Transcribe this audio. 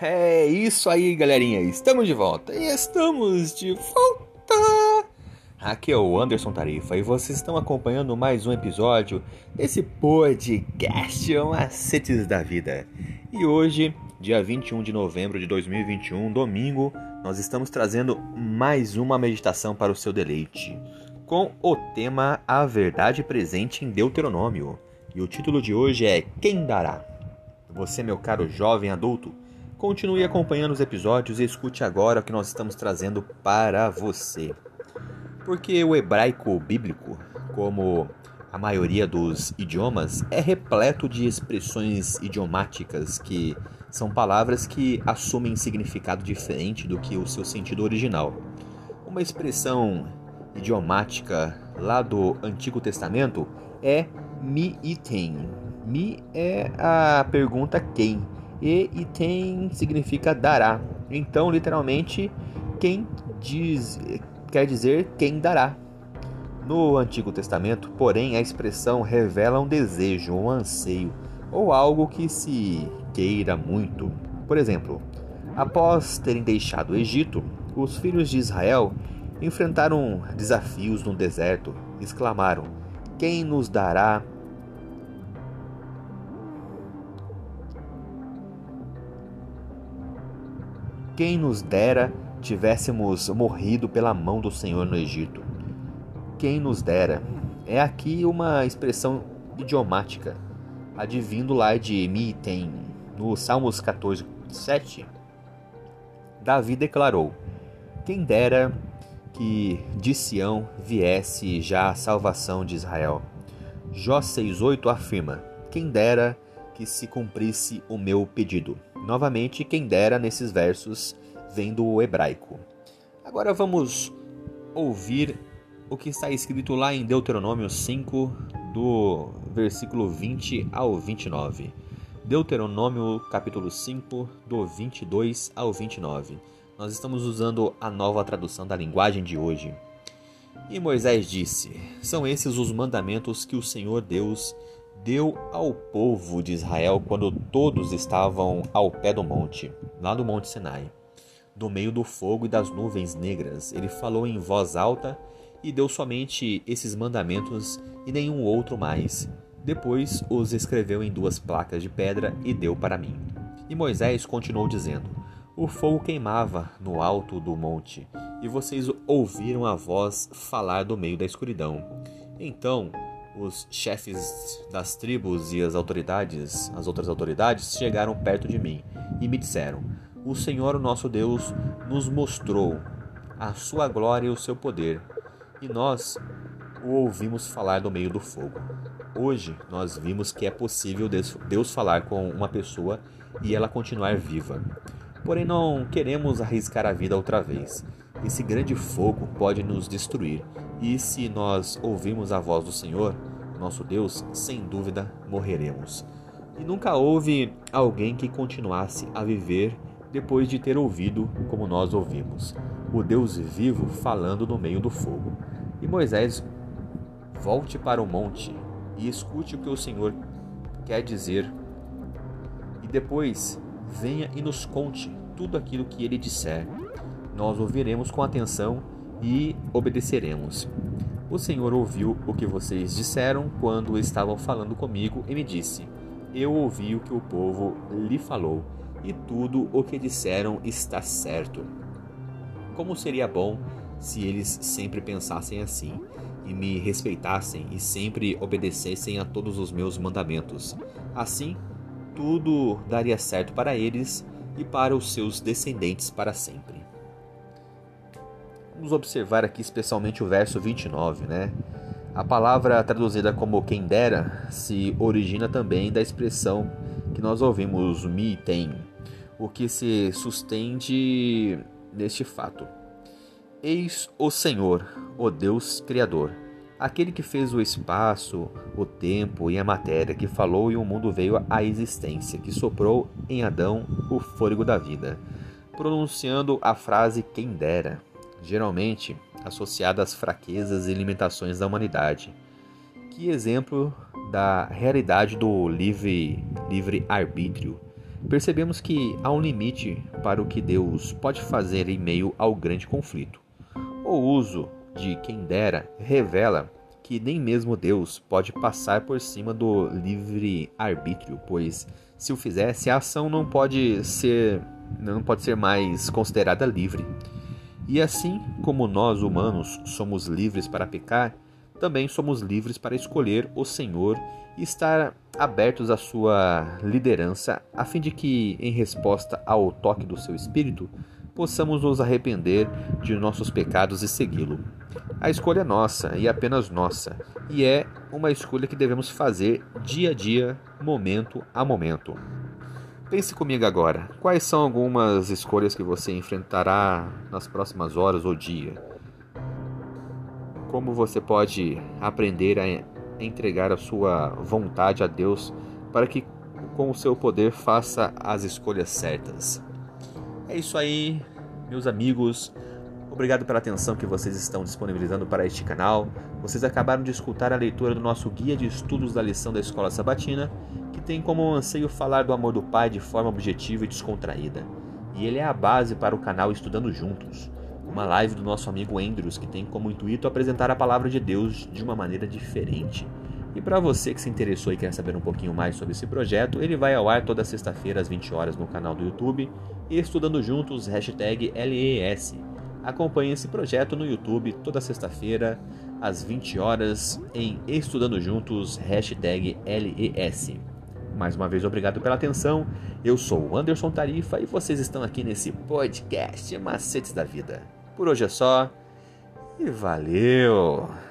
É isso aí, galerinha. Estamos de volta. E estamos de volta. Aqui é o Anderson Tarifa e vocês estão acompanhando mais um episódio desse podcast Macetes da Vida. E hoje, dia 21 de novembro de 2021, domingo, nós estamos trazendo mais uma meditação para o seu deleite, com o tema A Verdade Presente em Deuteronômio. E o título de hoje é Quem Dará? Você, meu caro jovem adulto, Continue acompanhando os episódios e escute agora o que nós estamos trazendo para você. Porque o hebraico bíblico, como a maioria dos idiomas, é repleto de expressões idiomáticas que são palavras que assumem significado diferente do que o seu sentido original. Uma expressão idiomática lá do Antigo Testamento é mi item. Mi é a pergunta quem e item significa dará. Então, literalmente, quem diz quer dizer quem dará. No Antigo Testamento, porém, a expressão revela um desejo, um anseio ou algo que se queira muito. Por exemplo, após terem deixado o Egito, os filhos de Israel enfrentaram desafios no deserto. Exclamaram: Quem nos dará Quem nos dera tivéssemos morrido pela mão do Senhor no Egito. Quem nos dera. É aqui uma expressão idiomática, advindo lá de Mitem, no Salmos 14, 7. Davi declarou: Quem dera que de Sião viesse já a salvação de Israel. Jó 6,8 afirma: Quem dera que se cumprisse o meu pedido. Novamente, quem dera nesses versos vem do hebraico. Agora vamos ouvir o que está escrito lá em Deuteronômio 5, do versículo 20 ao 29. Deuteronômio capítulo 5, do 22 ao 29. Nós estamos usando a nova tradução da linguagem de hoje. E Moisés disse: São esses os mandamentos que o Senhor Deus deu ao povo de Israel quando todos estavam ao pé do monte, lá do Monte Sinai. Do meio do fogo e das nuvens negras, ele falou em voz alta e deu somente esses mandamentos e nenhum outro mais. Depois os escreveu em duas placas de pedra e deu para mim. E Moisés continuou dizendo: O fogo queimava no alto do monte, e vocês ouviram a voz falar do meio da escuridão. Então os chefes das tribos e as autoridades, as outras autoridades, chegaram perto de mim e me disseram: O Senhor, o nosso Deus, nos mostrou a sua glória e o seu poder, e nós o ouvimos falar no meio do fogo. Hoje nós vimos que é possível Deus falar com uma pessoa e ela continuar viva. Porém, não queremos arriscar a vida outra vez. Esse grande fogo pode nos destruir, e se nós ouvirmos a voz do Senhor, nosso Deus, sem dúvida morreremos. E nunca houve alguém que continuasse a viver depois de ter ouvido como nós ouvimos, o Deus vivo falando no meio do fogo. E Moisés, volte para o monte e escute o que o Senhor quer dizer, e depois venha e nos conte tudo aquilo que ele disser. Nós ouviremos com atenção e obedeceremos. O Senhor ouviu o que vocês disseram quando estavam falando comigo e me disse: Eu ouvi o que o povo lhe falou, e tudo o que disseram está certo. Como seria bom se eles sempre pensassem assim, e me respeitassem e sempre obedecessem a todos os meus mandamentos. Assim, tudo daria certo para eles e para os seus descendentes para sempre. Vamos observar aqui especialmente o verso 29, né? A palavra traduzida como quem dera se origina também da expressão que nós ouvimos mi tem, o que se sustende neste fato. Eis o Senhor, o Deus Criador, aquele que fez o espaço, o tempo e a matéria, que falou e o mundo veio à existência, que soprou em Adão o fôlego da vida, pronunciando a frase quem dera geralmente associada às fraquezas e limitações da humanidade. Que exemplo da realidade do livre, livre arbítrio. percebemos que há um limite para o que Deus pode fazer em meio ao grande conflito. O uso de quem dera revela que nem mesmo Deus pode passar por cima do livre arbítrio, pois se o fizesse, a ação não pode ser não pode ser mais considerada livre. E assim como nós humanos somos livres para pecar, também somos livres para escolher o Senhor e estar abertos à sua liderança, a fim de que, em resposta ao toque do seu espírito, possamos nos arrepender de nossos pecados e segui-lo. A escolha é nossa e apenas nossa, e é uma escolha que devemos fazer dia a dia, momento a momento. Pense comigo agora, quais são algumas escolhas que você enfrentará nas próximas horas ou dia? Como você pode aprender a entregar a sua vontade a Deus para que com o seu poder faça as escolhas certas? É isso aí, meus amigos. Obrigado pela atenção que vocês estão disponibilizando para este canal. Vocês acabaram de escutar a leitura do nosso guia de estudos da lição da Escola Sabatina, tem como anseio falar do amor do Pai de forma objetiva e descontraída. E ele é a base para o canal Estudando Juntos, uma live do nosso amigo Andrews que tem como intuito apresentar a palavra de Deus de uma maneira diferente. E para você que se interessou e quer saber um pouquinho mais sobre esse projeto, ele vai ao ar toda sexta-feira às 20 horas no canal do YouTube e Estudando Juntos, hashtag LES. Acompanhe esse projeto no YouTube toda sexta-feira às 20 horas em Estudando Juntos, hashtag LES. Mais uma vez, obrigado pela atenção. Eu sou o Anderson Tarifa e vocês estão aqui nesse podcast Macetes da Vida. Por hoje é só e valeu!